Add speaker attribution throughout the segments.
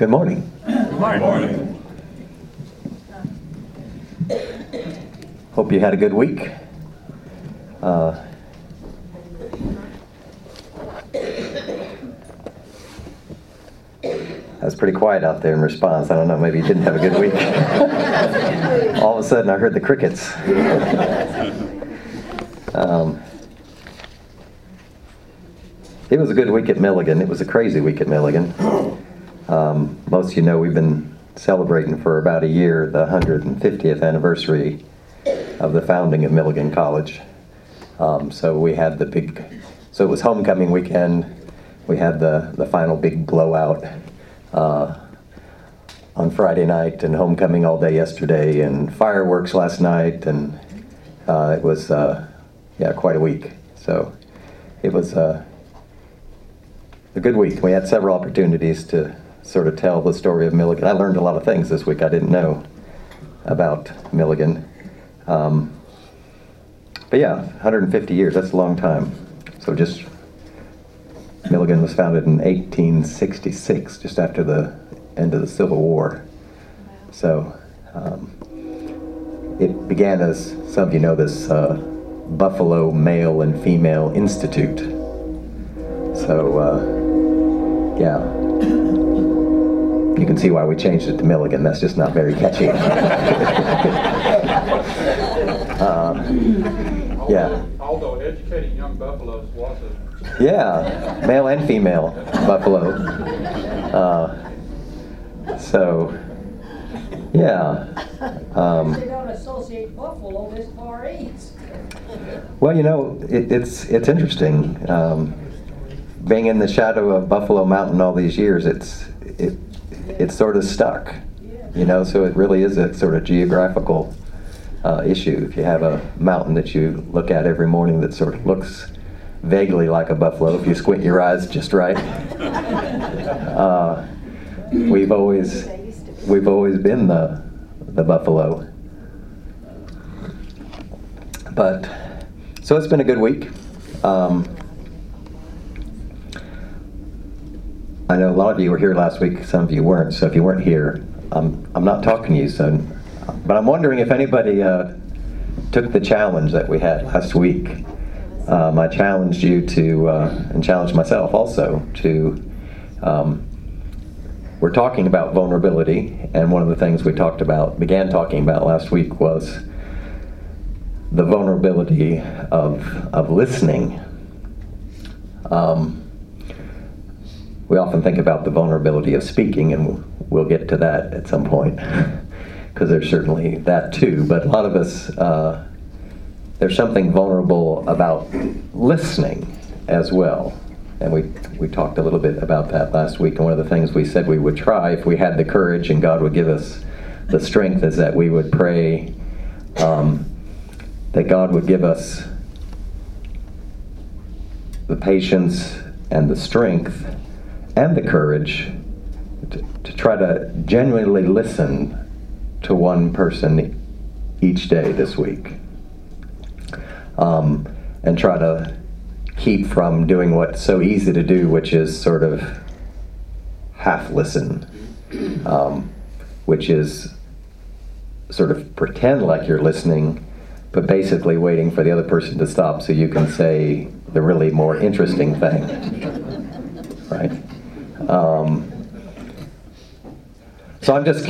Speaker 1: Good morning.
Speaker 2: Good morning.
Speaker 1: Hope you had a good week. Uh, That was pretty quiet out there in response. I don't know, maybe you didn't have a good week. All of a sudden, I heard the crickets. Um, it was a good week at Milligan. It was a crazy week at Milligan. Um, most of you know we've been celebrating for about a year the 150th anniversary of the founding of Milligan College. Um, so we had the big, so it was homecoming weekend. We had the, the final big blowout uh, on Friday night and homecoming all day yesterday and fireworks last night and uh, it was uh, yeah quite a week. So it was uh, a good week. We had several opportunities to sort of tell the story of Milligan. I learned a lot of things this week I didn't know about Milligan. Um, but yeah, 150 years, that's a long time. So just, Milligan was founded in 1866, just after the end of the Civil War. So um, it began as, some of you know this, uh, Buffalo Male and Female Institute. So, uh, yeah. You can see why we changed it to Milligan. That's just not very catchy. uh, yeah.
Speaker 2: Although educating young buffaloes was a.
Speaker 1: Yeah, male and female buffalo. Uh, so, yeah. Um,
Speaker 3: They don't associate buffalo this far east.
Speaker 1: well, you know, it, it's it's interesting. Um, being in the shadow of Buffalo Mountain all these years, it's it it's sort of stuck. You know, so it really is a sort of geographical uh, issue. If you have a mountain that you look at every morning that sort of looks vaguely like a buffalo, if you squint your eyes just right, uh, we've always we've always been the the buffalo. But so it's been a good week. Um, I know a lot of you were here last week. Some of you weren't. So if you weren't here, I'm I'm not talking to you, son. But I'm wondering if anybody uh, took the challenge that we had last week. Um, I challenged you to, uh, and challenged myself also to. Um, we're talking about vulnerability, and one of the things we talked about, began talking about last week, was the vulnerability of of listening. Um, we often think about the vulnerability of speaking, and we'll get to that at some point, because there's certainly that too. But a lot of us, uh, there's something vulnerable about listening as well. And we, we talked a little bit about that last week. And one of the things we said we would try, if we had the courage and God would give us the strength, is that we would pray um, that God would give us the patience and the strength and the courage to, to try to genuinely listen to one person each day this week. Um, and try to keep from doing what's so easy to do, which is sort of half listen, um, which is sort of pretend like you're listening, but basically waiting for the other person to stop so you can say the really more interesting thing. Right? Um, so I'm just,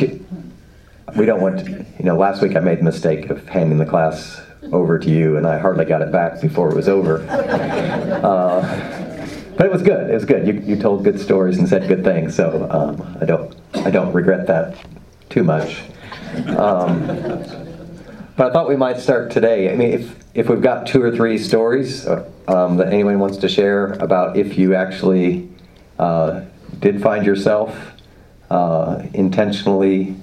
Speaker 1: we don't want, to, you know, last week I made the mistake of handing the class over to you, and I hardly got it back before it was over. Uh, but it was good. It was good. You, you told good stories and said good things, so um, I don't I don't regret that too much. Um, but I thought we might start today. I mean, if if we've got two or three stories uh, um, that anyone wants to share about if you actually uh, did find yourself uh, intentionally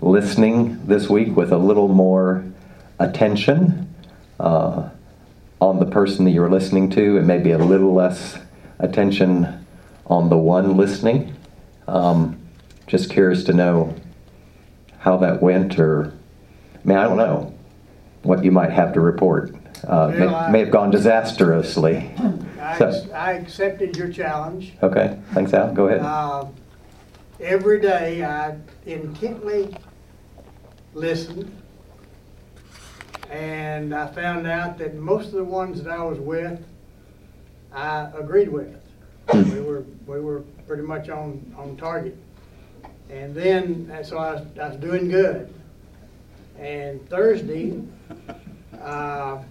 Speaker 1: listening this week with a little more attention uh, on the person that you're listening to, and maybe a little less attention on the one listening. Um, just curious to know how that went, or I mean, I don't know what you might have to report. Uh, may, may have gone disastrously.
Speaker 4: I,
Speaker 1: So-
Speaker 4: I accepted your challenge.
Speaker 1: Okay, thanks, Al. Go ahead.
Speaker 4: Uh, every day I intently listened. And I found out that most of the ones that I was with, I agreed with. We were, we were pretty much on, on target. And then, uh, so I was, I was doing good. And Thursday, uh,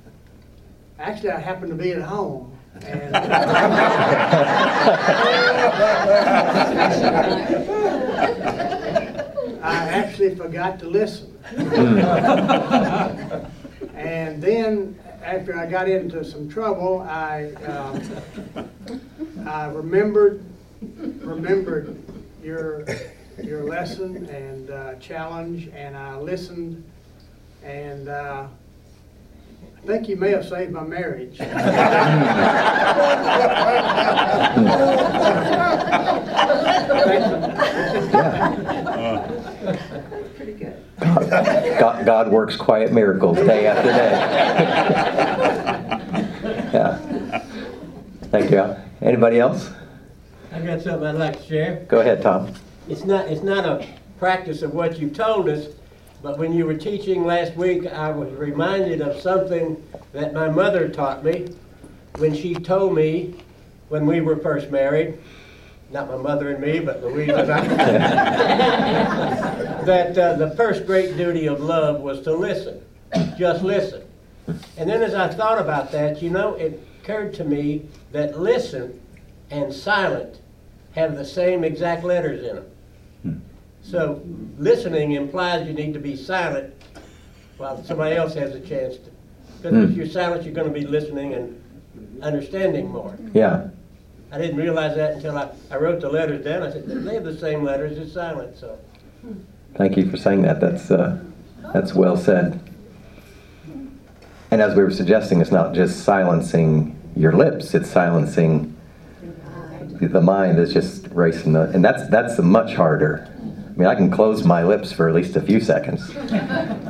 Speaker 4: actually, I happened to be at home. I actually forgot to listen. And then, after I got into some trouble, I, um, I remembered, remembered your, your lesson and uh, challenge, and I listened, and uh, I think you may have saved my marriage. Pretty good.
Speaker 1: God, God works quiet miracles day after day. yeah. Thank you. Anybody else?
Speaker 5: I got something I'd like to share.
Speaker 1: Go ahead, Tom.
Speaker 5: It's not, it's not a practice of what you've told us, but when you were teaching last week, I was reminded of something that my mother taught me when she told me when we were first married, not my mother and me, but Louise and I, that uh, the first great duty of love was to listen, just listen. And then as I thought about that, you know, it occurred to me that listen and silent have the same exact letters in them. So listening implies you need to be silent while somebody else has a chance to. Because if you're silent, you're going to be listening and understanding more.
Speaker 1: Yeah.
Speaker 5: I didn't realize that until I, I wrote the letters down. I said, they have the same letters as silent, so.
Speaker 1: Thank you for saying that. That's uh, that's well said. And as we were suggesting, it's not just silencing your lips; it's silencing the mind is just racing, the, and that's that's much harder. I mean, I can close my lips for at least a few seconds,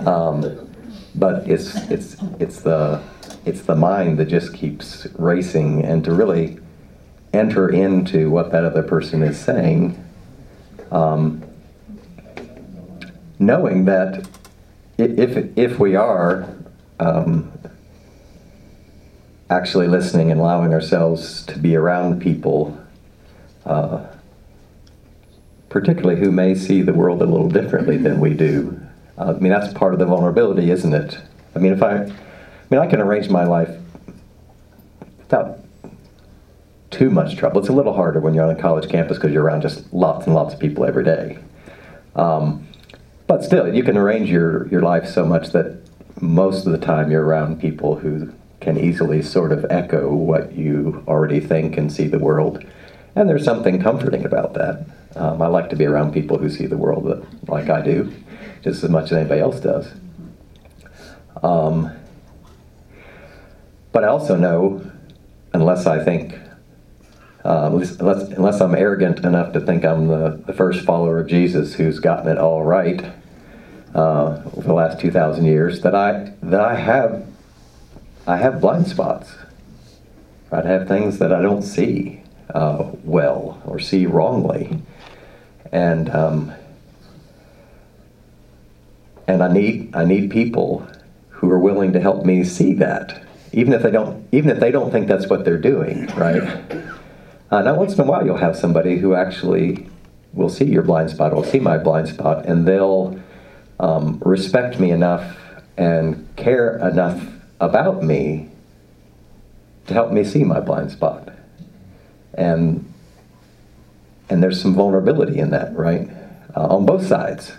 Speaker 1: um, but it's it's it's the it's the mind that just keeps racing, and to really enter into what that other person is saying. Um, knowing that if, if we are um, actually listening and allowing ourselves to be around people, uh, particularly who may see the world a little differently than we do, uh, I mean, that's part of the vulnerability, isn't it? I mean, if I, I mean, I can arrange my life without too much trouble. It's a little harder when you're on a college campus because you're around just lots and lots of people every day. Um, but still, you can arrange your, your life so much that most of the time you're around people who can easily sort of echo what you already think and see the world. And there's something comforting about that. Um, I like to be around people who see the world like I do, just as much as anybody else does. Um, but I also know, unless I think uh, unless, unless I'm arrogant enough to think I'm the, the first follower of Jesus who's gotten it all right uh, over the last 2,000 years, that I that I have I have blind spots. I have things that I don't see uh, well or see wrongly, and um, and I need I need people who are willing to help me see that, even if they don't even if they don't think that's what they're doing, right? Uh, now, once in a while, you'll have somebody who actually will see your blind spot, will see my blind spot, and they'll um, respect me enough and care enough about me to help me see my blind spot. And and there's some vulnerability in that, right, uh, on both sides.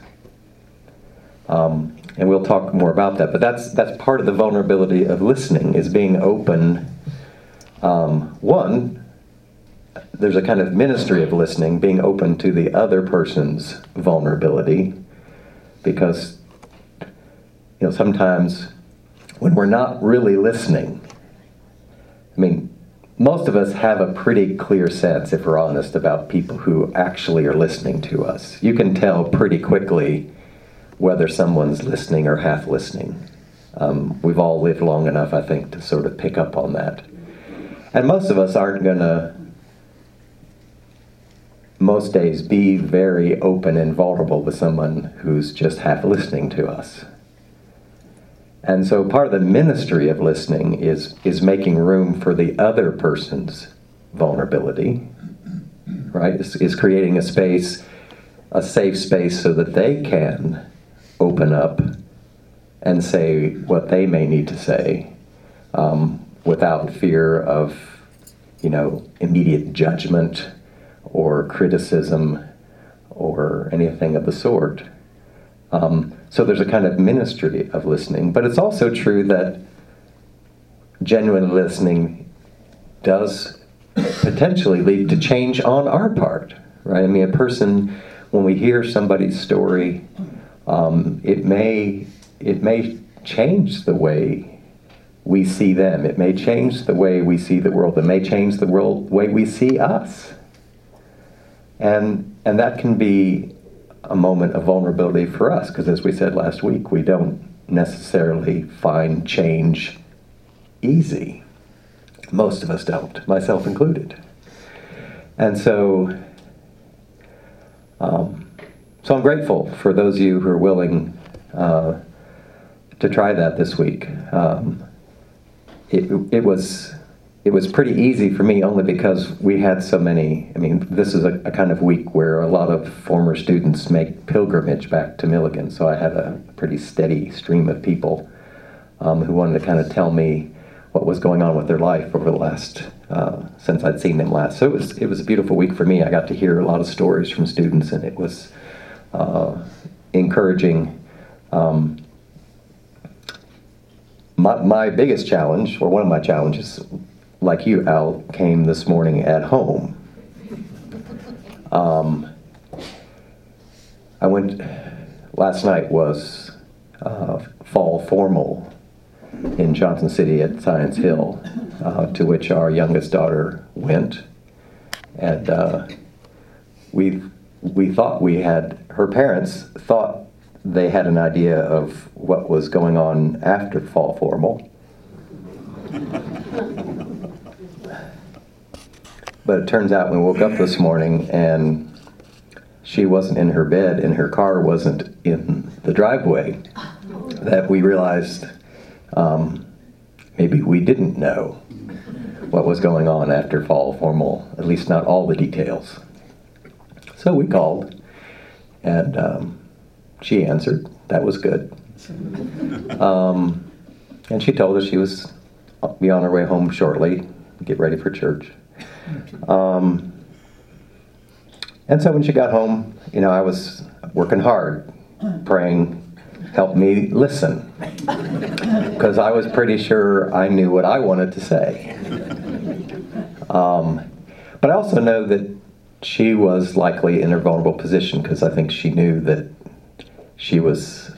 Speaker 1: Um, and we'll talk more about that. But that's that's part of the vulnerability of listening is being open. Um, one there's a kind of ministry of listening, being open to the other person's vulnerability, because you know sometimes when we're not really listening, I mean, most of us have a pretty clear sense, if we're honest, about people who actually are listening to us. You can tell pretty quickly whether someone's listening or half listening. Um, we've all lived long enough, I think, to sort of pick up on that. And most of us aren't going to most days be very open and vulnerable with someone who's just half listening to us. And so part of the ministry of listening is, is making room for the other person's vulnerability, right? Is, is creating a space, a safe space so that they can open up and say what they may need to say um, without fear of, you know, immediate judgment or criticism or anything of the sort. Um, so there's a kind of ministry of listening, but it's also true that genuine listening does potentially lead to change on our part, right? I mean, a person, when we hear somebody's story, um, it may it may change the way we see them. It may change the way we see the world. It may change the world way we see us. And and that can be a moment of vulnerability for us because as we said last week, we don't necessarily find change easy. Most of us don't, myself included. And so um, so I'm grateful for those of you who are willing uh, to try that this week. Um, it, it was it was pretty easy for me only because we had so many. I mean, this is a, a, kind of week where a lot of former students make pilgrimage back to Milligan, so I had a pretty steady stream of people um, who wanted to kind of tell me what was going on with their life over the last uh, since I'd seen them last. So it was it was a beautiful week for me. I got to hear a lot of stories from students, and it was uh, encouraging. Um, my, my biggest challenge, or one of my challenges, like you, Al, came this morning at home. Um, I went, last night was uh, fall formal in Johnson City at Science Hill, uh, to which our youngest daughter went. And uh, we, we thought we had, her parents thought they had an idea of what was going on after fall formal. But it turns out we woke up this morning and she wasn't in her bed and her car wasn't in the driveway that we realized um, maybe we didn't know what was going on after fall formal, at least not all the details. So we called and um, she answered. That was good. Um, and she told us she was be on her way home shortly, get ready for church. Um, and so when she got home, you know, I was working hard, praying, help me listen. Because I was pretty sure I knew what I wanted to say. Um, but I also know that she was likely in a vulnerable position because I think she knew that she was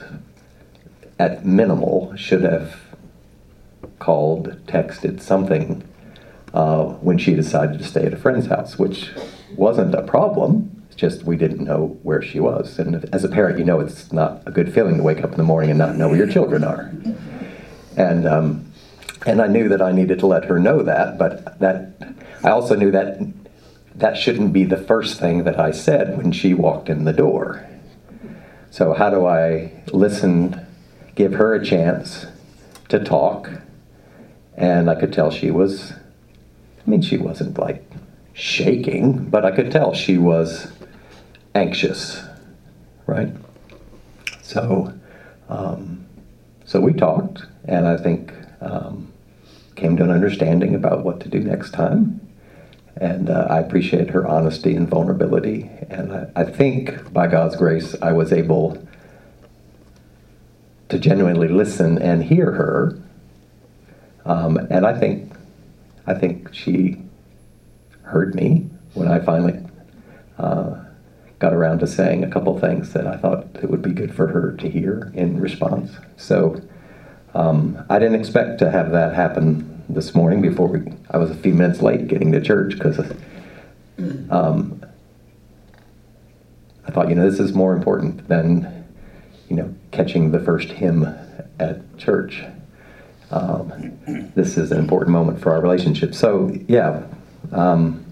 Speaker 1: at minimal should have called, texted something uh, when she decided to stay at a friend's house, which wasn't a problem. It's just we didn't know where she was. And as a parent, you know it's not a good feeling to wake up in the morning and not know where your children are. And um, and I knew that I needed to let her know that, but that I also knew that that shouldn't be the first thing that I said when she walked in the door. So, how do I listen, give her a chance to talk? And I could tell she was, I mean, she wasn't like shaking, but I could tell she was anxious, right? So, um, so we talked, and I think um, came to an understanding about what to do next time. And uh, I appreciate her honesty and vulnerability. And I, I, think, by God's grace, I was able to genuinely listen and hear her. Um, and I think, I think she heard me when I finally uh, got around to saying a couple things that I thought it would be good for her to hear in response. So um, I didn't expect to have that happen this morning before we, I was a few minutes late getting to church because um, I thought, you know, this is more important than, you know, catching the first hymn at church. Um, this is an important moment for our relationship. So, yeah, um,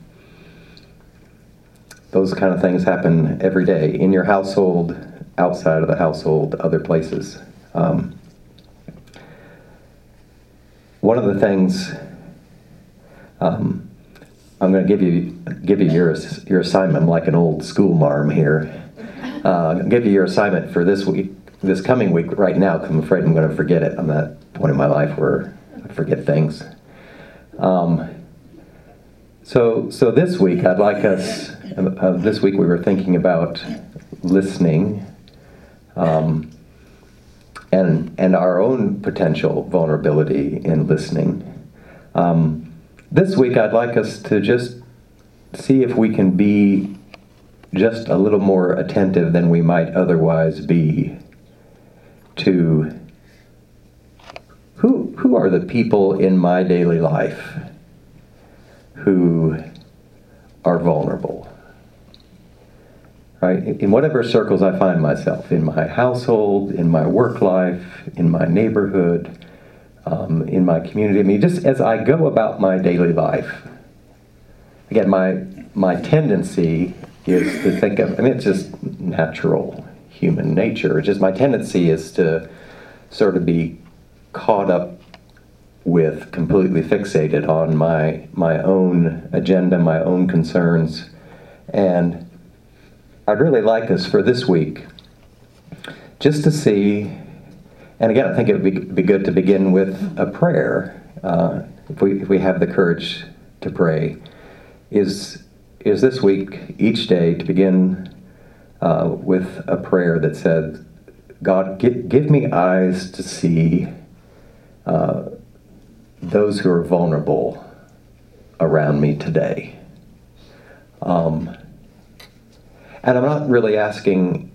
Speaker 1: those kind of things happen every day in your household, outside of the household, other places. Um, one of the things um, I'm going to give you give you your your assignment I'm like an old school marm here. Uh, give you your assignment for this week, this coming week. Right now, 'cause I'm afraid I'm going to forget it. I'm at that point in my life where I forget things. Um, so, so this week, I'd like us. Uh, this week, we were thinking about listening, um, and and our own potential vulnerability in listening. Um, this week, I'd like us to just see if we can be just a little more attentive than we might otherwise be to who who are the people in my daily life who are vulnerable? Right? In whatever circles i find myself in my household in my work life in my neighborhood um, in my community i mean just as i go about my daily life again my my tendency is to think of i mean it's just natural human nature it's just my tendency is to sort of be caught up with completely fixated on my my own agenda, my own concerns, and I'd really like us for this week just to see. And again, I think it would be, be good to begin with a prayer uh, if we if we have the courage to pray. Is is this week each day to begin uh, with a prayer that said, "God, give, give me eyes to see." Uh, those who are vulnerable around me today. Um, and I'm not really asking,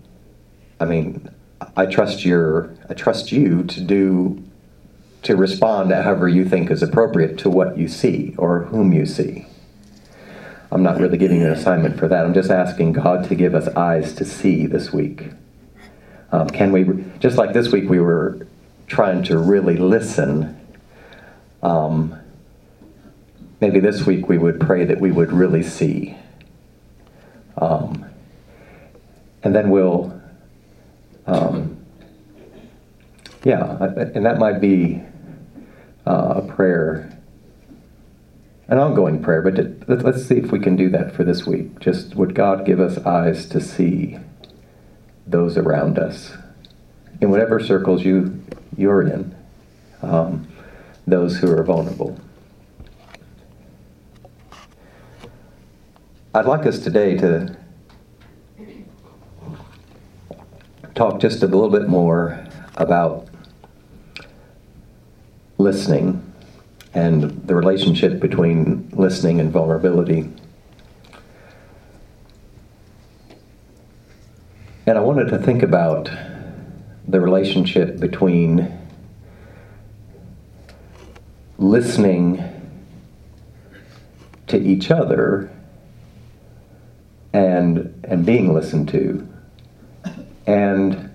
Speaker 1: I mean, I trust your, I trust you to do, to respond however you think is appropriate to what you see or whom you see. I'm not really giving an assignment for that. I'm just asking God to give us eyes to see this week. Um, can we, just like this week, we were trying to really listen um, maybe this week we would pray that we would really see. Um, and then we'll, um, yeah, and that might be uh, a prayer, an ongoing prayer, but let's see if we can do that for this week. Just would God give us eyes to see those around us in whatever circles you, you're in. Um, those who are vulnerable. I'd like us today to talk just a little bit more about listening and the relationship between listening and vulnerability. And I wanted to think about the relationship between listening to each other and and being listened to and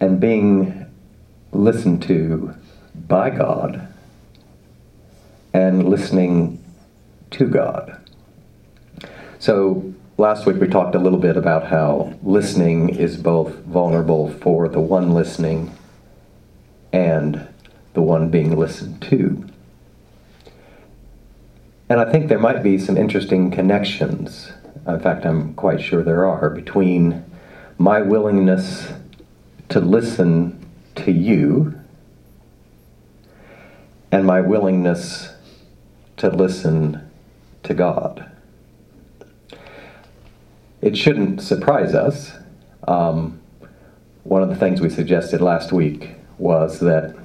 Speaker 1: and being listened to by God and listening to God. So last week we talked a little bit about how listening is both vulnerable for the one listening and the one being listened to. And I think there might be some interesting connections. In fact, I'm quite sure there are between my willingness to listen to you and my willingness to listen to God. It shouldn't surprise us. Um, one of the things we suggested last week was that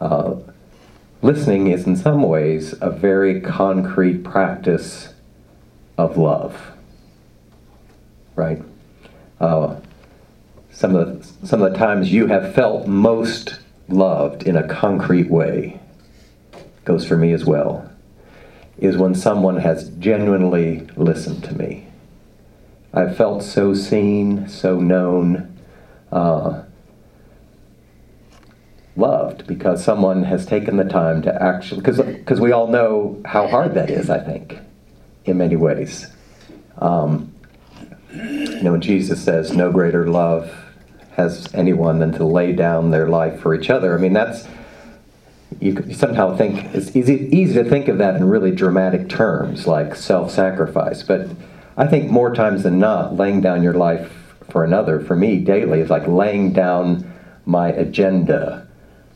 Speaker 1: uh, listening is, in some ways, a very concrete practice of love. Right? Uh, some of the, some of the times you have felt most loved in a concrete way goes for me as well is when someone has genuinely listened to me i've felt so seen so known uh, loved because someone has taken the time to actually because we all know how hard that is i think in many ways Um, you know, Jesus says, "No greater love has anyone than to lay down their life for each other." I mean, that's you, somehow think it's easy easy to think of that in really dramatic terms, like self-sacrifice. But I think more times than not, laying down your life for another, for me daily, is like laying down my agenda,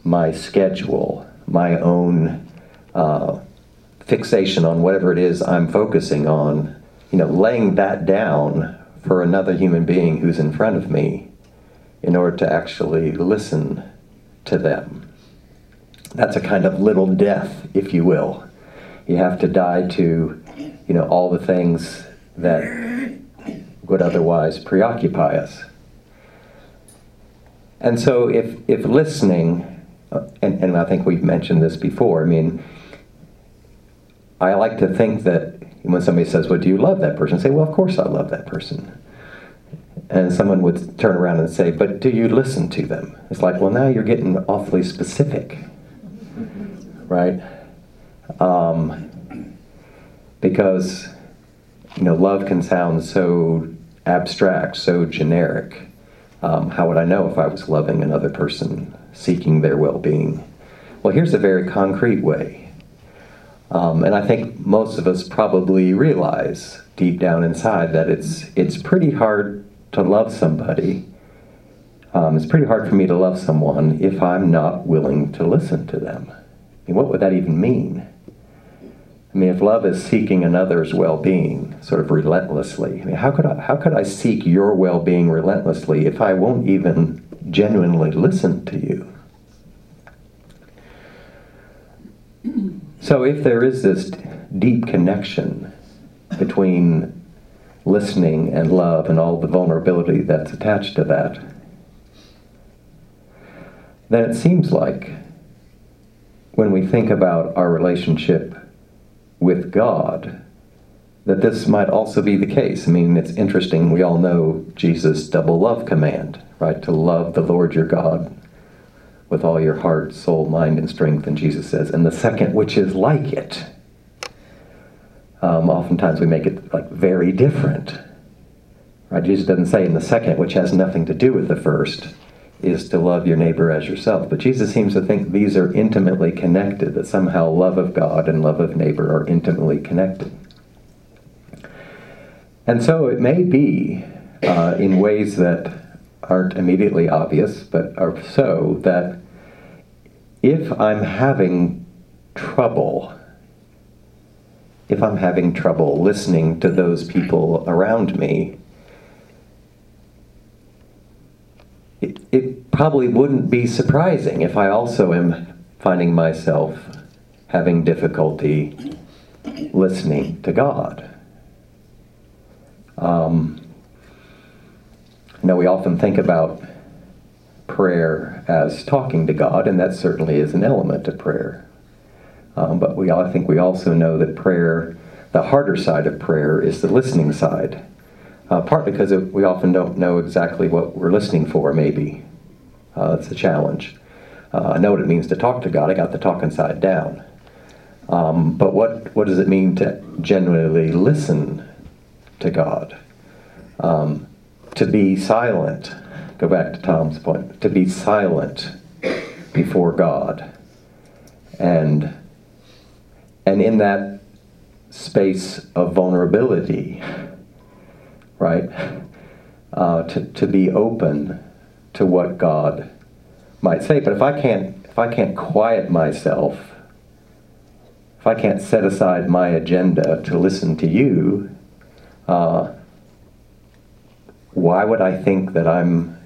Speaker 1: my schedule, my own uh, fixation on whatever it is I'm focusing on. You know, laying that down for another human being who's in front of me in order to actually listen to them. That's a kind of little death, if you will. You have to die to, you know, all the things that would otherwise preoccupy us. And so, if, if listening, uh, and, and I think we've mentioned this before, I mean, I like to think that when somebody says, Well, do you love that person? I say, Well, of course I love that person. And someone would turn around and say, But do you listen to them? It's like, Well, now you're getting awfully specific, right? Um, because, you know, love can sound so abstract, so generic. Um, how would I know if I was loving another person, seeking their well being? Well, here's a very concrete way. Um, and I think most of us probably realize deep down inside that it's, it's pretty hard to love somebody. Um, it's pretty hard for me to love someone if I'm not willing to listen to them. Mean, what would that even mean? I mean, if love is seeking another's well-being, sort of relentlessly, I mean, how could I, how could I seek your well-being relentlessly if I won't even genuinely listen to you? So, if there is this deep connection between listening and love and all the vulnerability that's attached to that, then it seems like when we think about our relationship with God, that this might also be the case. I mean, it's interesting, we all know Jesus' double love command, right? To love the Lord your God with all your heart, soul, mind, and strength. And Jesus says, and the second, which is like it. Um, oftentimes we make it like very different. Right? Jesus doesn't say in the second, which has nothing to do with the first, is to love your neighbor as yourself. But Jesus seems to think these are intimately connected, that somehow love of God and love of neighbor are intimately connected. And so it may be uh, in ways that aren't immediately obvious, but are so that if I'm having trouble, if I'm having trouble listening to those people around me, it, it probably wouldn't be surprising if I also am finding myself having difficulty listening to God. Um, we often think about prayer as talking to God, and that certainly is an element of prayer. Um, but we, I think we also know that prayer, the harder side of prayer, is the listening side. Uh, partly because it, we often don't know exactly what we're listening for, maybe. Uh, it's a challenge. Uh, I know what it means to talk to God, I got the talking side down. Um, but what, what does it mean to genuinely listen to God? Um, to be silent, go back to Tom's point, to be silent before God. And, and in that space of vulnerability, right, uh, to, to be open to what God might say. But if I can't, if I can't quiet myself, if I can't set aside my agenda to listen to you, uh, why would I think that I'm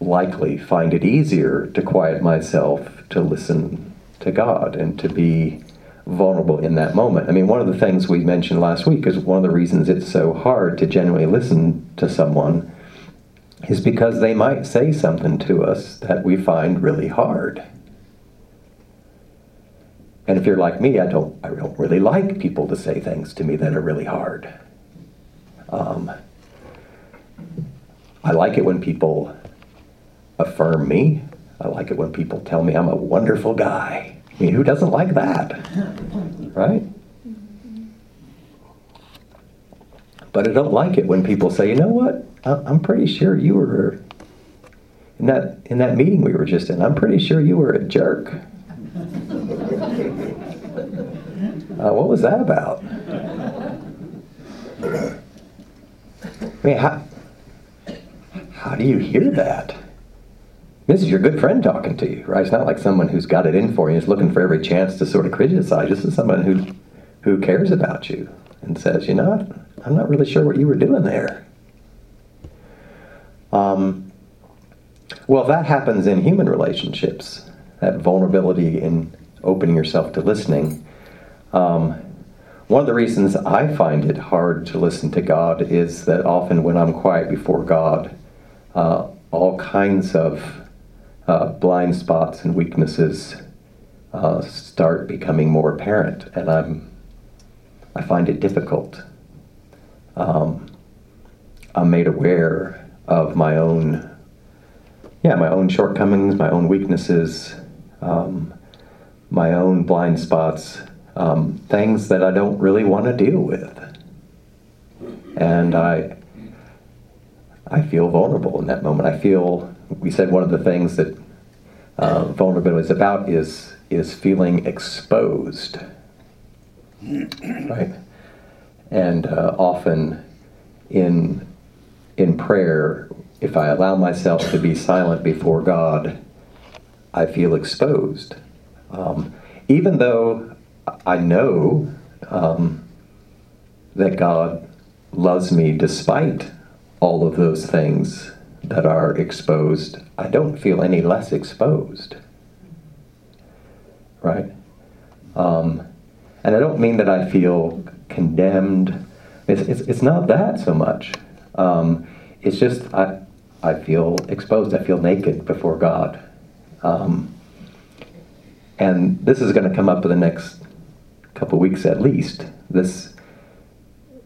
Speaker 1: likely find it easier to quiet myself to listen to God and to be vulnerable in that moment? I mean, one of the things we mentioned last week is one of the reasons it's so hard to genuinely listen to someone is because they might say something to us that we find really hard. And if you're like me, I don't, I don't really like people to say things to me that are really hard. Um, I like it when people affirm me. I like it when people tell me I'm a wonderful guy. I mean, who doesn't like that? Right? But I don't like it when people say, you know what? I'm pretty sure you were in that in that meeting we were just in. I'm pretty sure you were a jerk. Uh, what was that about? I mean, how, how do you hear that? This is your good friend talking to you, right? It's not like someone who's got it in for you, is looking for every chance to sort of criticize. This is someone who, who cares about you and says, you know? I'm not really sure what you were doing there. Um, well, that happens in human relationships, that vulnerability in opening yourself to listening. Um, one of the reasons I find it hard to listen to God is that often when I'm quiet before God, uh, all kinds of uh, blind spots and weaknesses uh, start becoming more apparent, and I'm I find it difficult. Um, I'm made aware of my own, yeah, my own shortcomings, my own weaknesses, um, my own blind spots, um, things that I don't really want to deal with, and I I feel vulnerable in that moment. I feel we said one of the things that uh, vulnerability is about is is feeling exposed, right? And uh, often in in prayer, if I allow myself to be silent before God, I feel exposed, um, even though I know um, that God loves me despite all of those things that are exposed, I don't feel any less exposed. Right? Um, and I don't mean that I feel condemned. It's, it's, it's not that so much. Um, it's just I, I feel exposed. I feel naked before God. Um, and this is going to come up in the next couple weeks at least. This,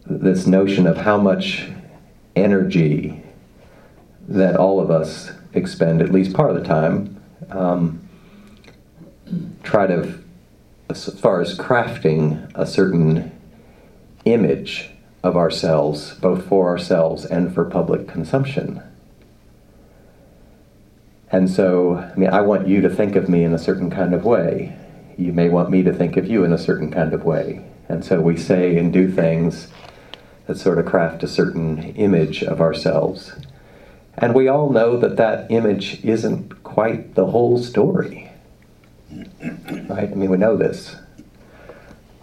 Speaker 1: this notion of how much energy that all of us expend at least part of the time um, try to as far as crafting a certain image of ourselves both for ourselves and for public consumption. And so i mean i want you to think of me in a certain kind of way. You may want me to think of you in a certain kind of way. And so we say and do things that sort of craft a certain image of ourselves. And we all know that that image isn't quite the whole story. Right? I mean, we know this.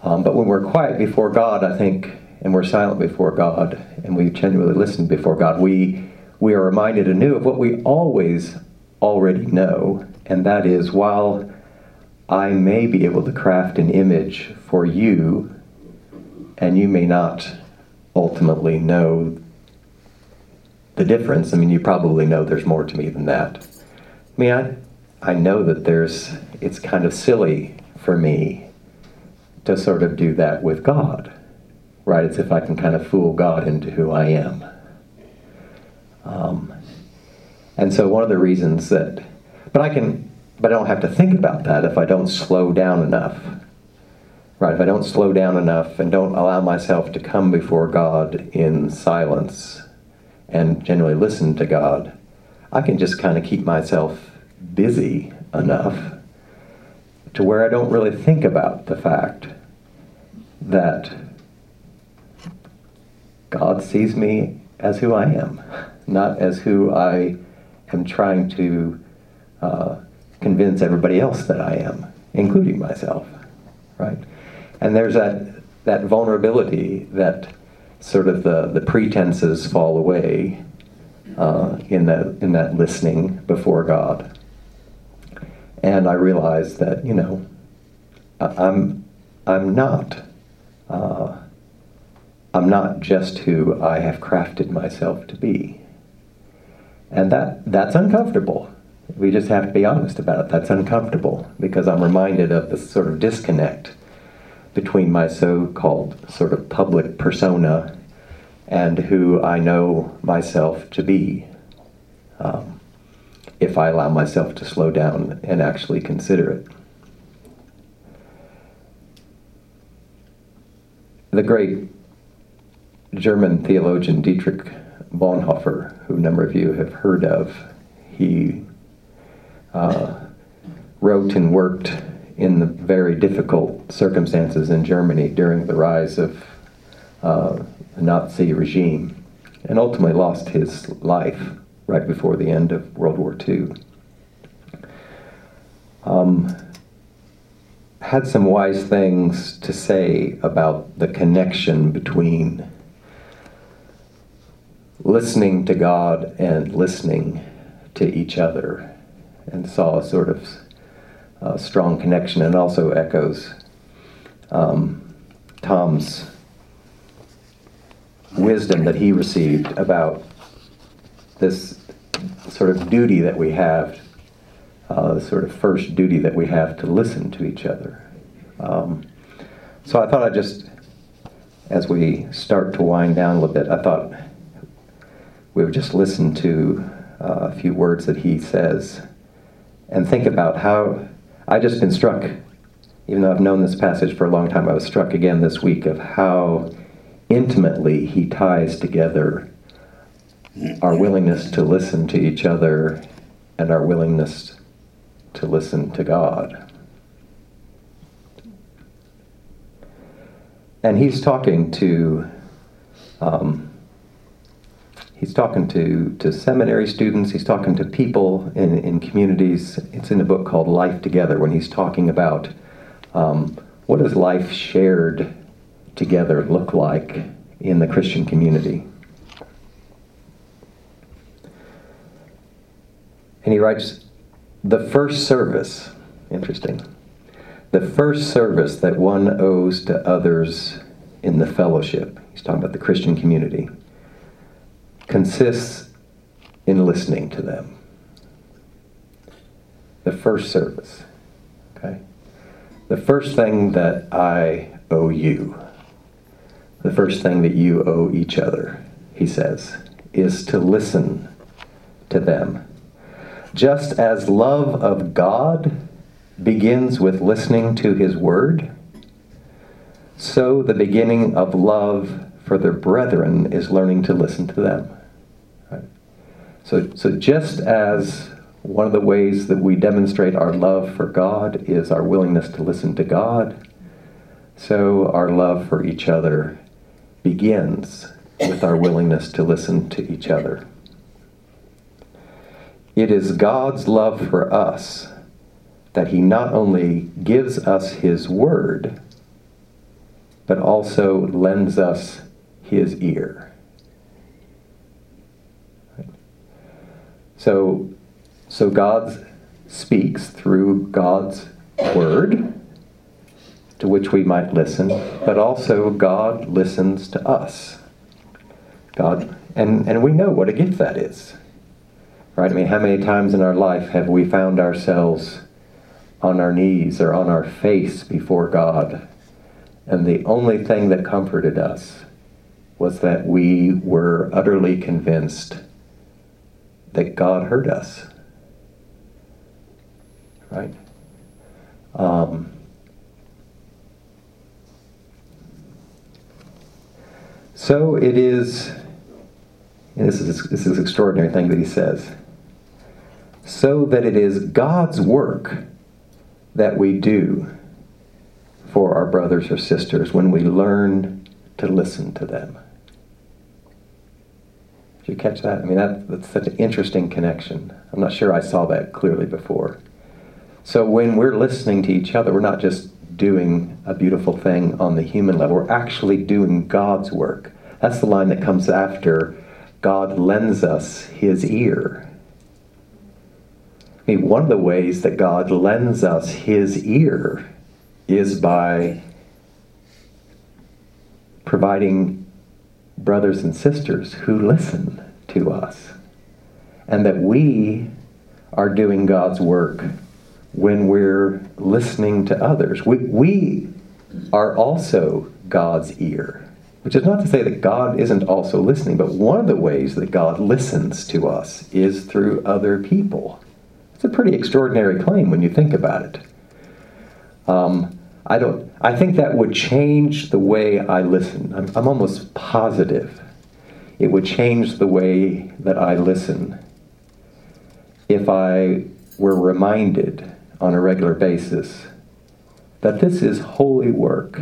Speaker 1: Um, but when we're quiet before God, I think, and we're silent before God, and we genuinely listen before God, we, we are reminded anew of what we always already know, and that is while I may be able to craft an image for you, and you may not ultimately know the difference. I mean, you probably know there's more to me than that. I mean, I, I know that there's, it's kind of silly for me to sort of do that with God, right? It's if I can kind of fool God into who I am. Um, and so one of the reasons that, but I can, but I don't have to think about that if I don't slow down enough Right, if I don't slow down enough and don't allow myself to come before God in silence and generally listen to God, I can just kind of keep myself busy enough to where I don't really think about the fact that God sees me as who I am, not as who I am trying to uh, convince everybody else that I am, including myself, right? And there's that, that vulnerability that sort of the, the pretenses fall away uh, in, that, in that listening before God. And I realized that, you know, I'm, I'm not. Uh, I'm not just who I have crafted myself to be. And that, that's uncomfortable. We just have to be honest about it. That's uncomfortable because I'm reminded of this sort of disconnect between my so-called sort of public persona and who I know myself to be. Um, if I allow myself to slow down and actually consider it. The great German theologian Dietrich Bonhoeffer, who a number of you have heard of. He uh, wrote and worked in the very difficult circumstances in Germany during the rise of uh, the Nazi regime and ultimately lost his life right before the end of World War II. Um, had some wise things to say about the connection between listening to God and listening to each other, and saw a sort of uh, strong connection, and also echoes um, Tom's wisdom that he received about this sort of duty that we have, uh, the sort of first duty that we have to listen to each other. Um, so I thought I'd just, as we start to wind down a little bit, I thought we would just listen to uh, a few words that he says and think about how I just been struck, even though I've known this passage for a long time, I was struck again this week of how intimately he ties together our willingness to listen to each other and our willingness to listen to God. And he's talking to um, he's talking to, to seminary students, he's talking to people in, in communities. It's in a book called Life Together when he's talking about um, what does life shared together look like in the Christian community. And he writes, the first service, interesting, the first service that one owes to others in the fellowship, he's talking about the Christian community, consists in listening to them. The first service, okay? The first thing that I owe you the first thing that you owe each other, he says, is to listen to them. Just as love of God begins with listening to his word, so the beginning of love for their brethren is learning to listen to them. So, so just as one of the ways that we demonstrate our love for God is our willingness to listen to God, so our love for each other begins with our willingness to listen to each other. It is God's love for us that He not only gives us His Word, but also lends us His ear. So, so God speaks through God's Word to which we might listen, but also God listens to us. God, and, and we know what a gift that is. Right? I mean, how many times in our life have we found ourselves on our knees or on our face before God? And the only thing that comforted us was that we were utterly convinced that God heard us. Right? Um, So it is, this is, this is extraordinary thing that he says, so that it is God's work that we do for our brothers or sisters when we learn to listen to them. Did you catch that? I mean, that, that's such an interesting connection. I'm not sure I saw that clearly before. So when we're listening to each other, we're not just doing a beautiful thing on the human level. We're actually doing God's work. That's the line that comes after God lends us his ear. I mean, one of the ways that God lends us his ear is by providing brothers and sisters who listen to us. And that we are doing God's work when we're listening to others. We, we are also God's ear, which is not to say that God isn't also listening, but one of the ways that God listens to us is through other people. It's a pretty extraordinary claim when you think about it. Um, I don't. I think that would change the way I listen. I'm, I'm almost positive it would change the way that I listen if I were reminded on a regular basis that this is holy work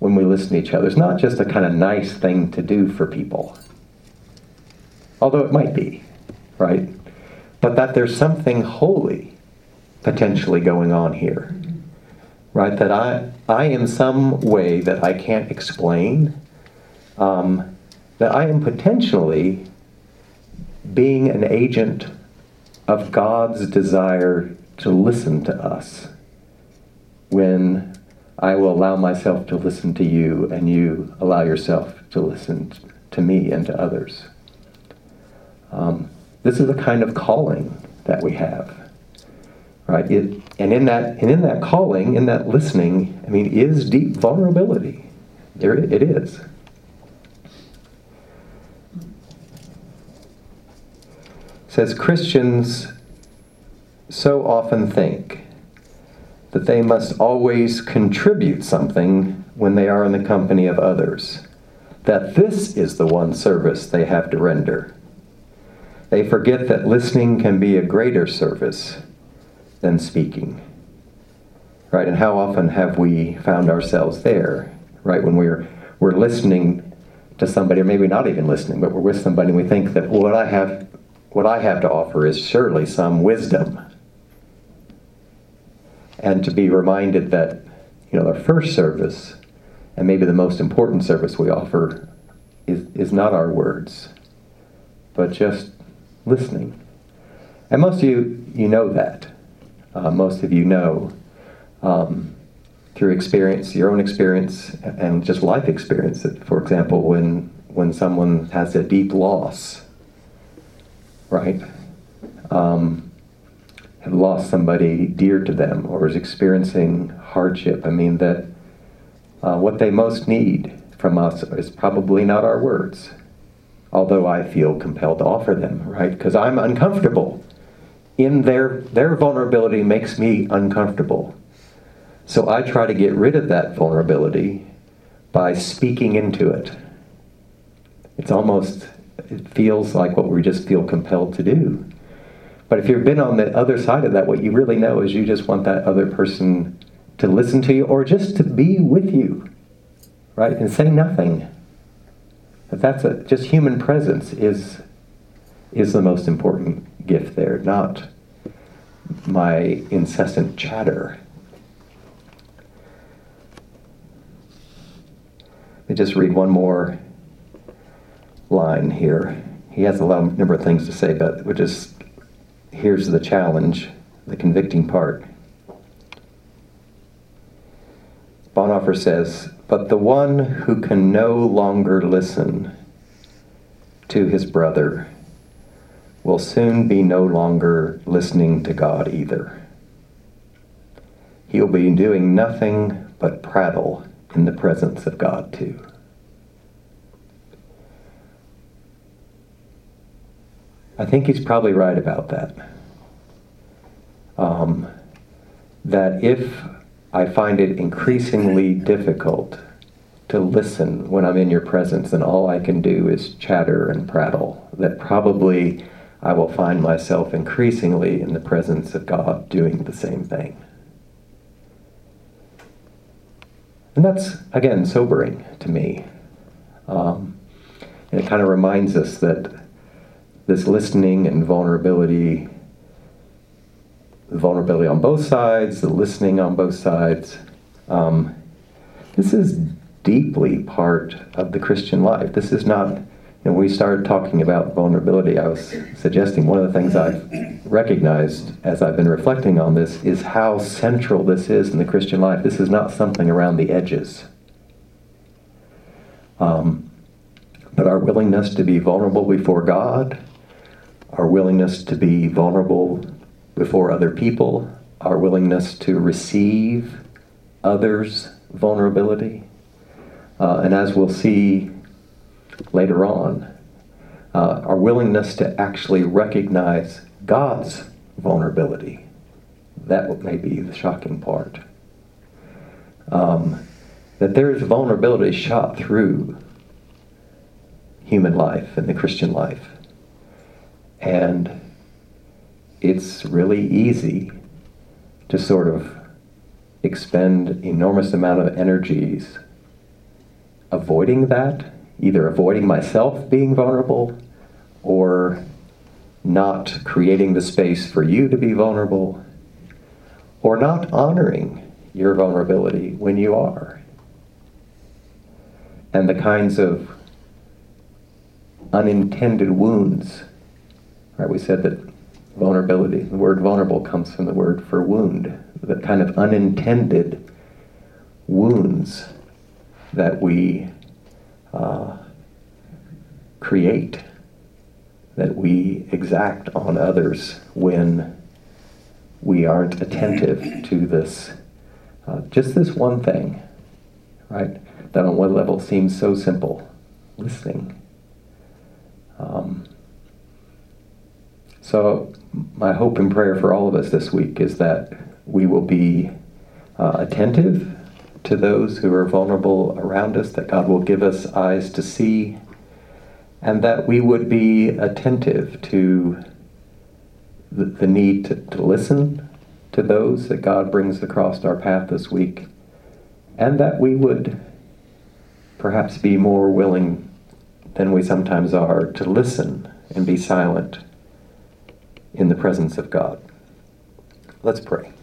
Speaker 1: when we listen to each other. It's not just a kind of nice thing to do for people, although it might be, right? But that there's something holy potentially going on here right? That I, I in some way that I can't explain, um, that I am potentially being an agent of God's desire to listen to us when I will allow myself to listen to you and you allow yourself to listen to me and to others. Um, this is the kind of calling that we have right? It, and in that and in that calling, in that listening, I mean, is deep vulnerability. There it is. Says Christians so often think that they must always contribute something when they are in the company of others, that this is the one service they have to render. They forget that listening can be a greater service than speaking. Right? And how often have we found ourselves there, right? When we're we're listening to somebody, or maybe not even listening, but we're with somebody and we think that what I have what I have to offer is surely some wisdom. And to be reminded that, you know, our first service, and maybe the most important service we offer, is, is not our words, but just listening. And most of you, you know that uh, most of you know um, through experience, your own experience, and just life experience. That for example, when when someone has a deep loss, right? Um, have lost somebody dear to them or is experiencing hardship. I mean that uh, what they most need from us is probably not our words, although I feel compelled to offer them, right? Because I'm uncomfortable in their their vulnerability makes me uncomfortable. So I try to get rid of that vulnerability by speaking into it. It's almost it feels like what we just feel compelled to do. But if you've been on the other side of that, what you really know is you just want that other person to listen to you or just to be with you, right? And say nothing. But that's a, just human presence is is the most important gift there, not my incessant chatter. Let me just read one more line here. He has a lot of number of things to say, but we just here's the challenge, the convicting part. Bonhoeffer says, But the one who can no longer listen to his brother will soon be no longer listening to God either. He'll be doing nothing but prattle in the presence of God, too. I think he's probably right about that. Um, that if I find it increasingly difficult to listen when I'm in your presence and all I can do is chatter and prattle, that probably I will find myself increasingly in the presence of God doing the same thing. And that's, again, sobering to me. Um, and it kind of reminds us that this listening and vulnerability, the vulnerability on both sides, the listening on both sides, um, this is deeply part of the Christian life. This is not and we started talking about vulnerability, I was suggesting one of the things I've recognized as I've been reflecting on this is how central this is in the Christian life. This is not something around the edges. Um, but our willingness to be vulnerable before God, our willingness to be vulnerable before other people, our willingness to receive others' vulnerability. Uh, and as we'll see later on, uh, our willingness to actually recognize God's vulnerability. That may be the shocking part. um, that there is vulnerability shot through human life and the Christian life. And it's really easy to sort of expend enormous amount of energies avoiding that, either avoiding myself being vulnerable or not creating the space for you to be vulnerable or not honoring your vulnerability when you are. And the kinds of unintended wounds, right? We said that vulnerability, the word vulnerable comes from the word for wound, the kind of unintended wounds that we uh, create, that we exact on others when we aren't attentive to this, uh, just this one thing, right? That on one level seems so simple listening. Um, so, my hope and prayer for all of us this week is that we will be uh, attentive to those who are vulnerable around us, that God will give us eyes to see, and that we would be attentive to the, the need to, to listen to those that God brings across our path this week, and that we would perhaps be more willing than we sometimes are to listen and be silent in the presence of God. Let's pray.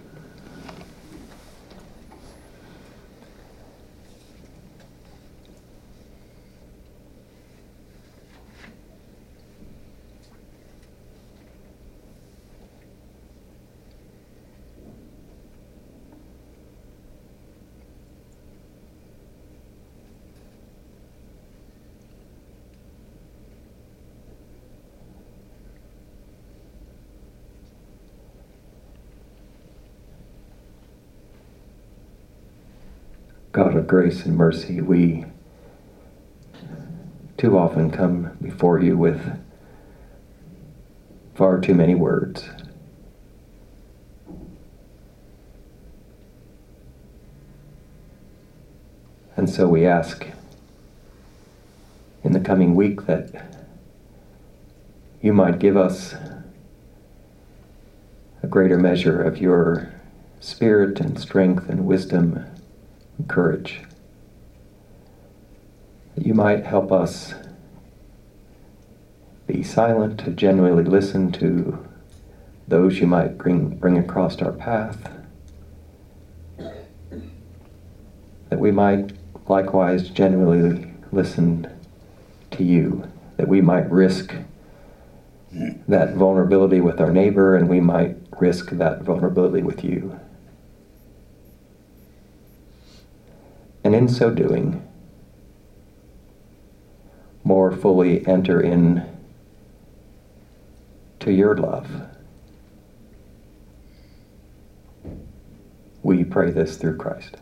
Speaker 1: God of grace and mercy, we too often come before you with far too many words. And so we ask in the coming week that you might give us a greater measure of your spirit and strength and wisdom and courage. That you might help us be silent to genuinely listen to those you might bring, bring across our path. That we might likewise genuinely listen to you. That we might risk that vulnerability with our neighbor and we might risk that vulnerability with you. And in so doing, more fully enter in to your love. We pray this through Christ.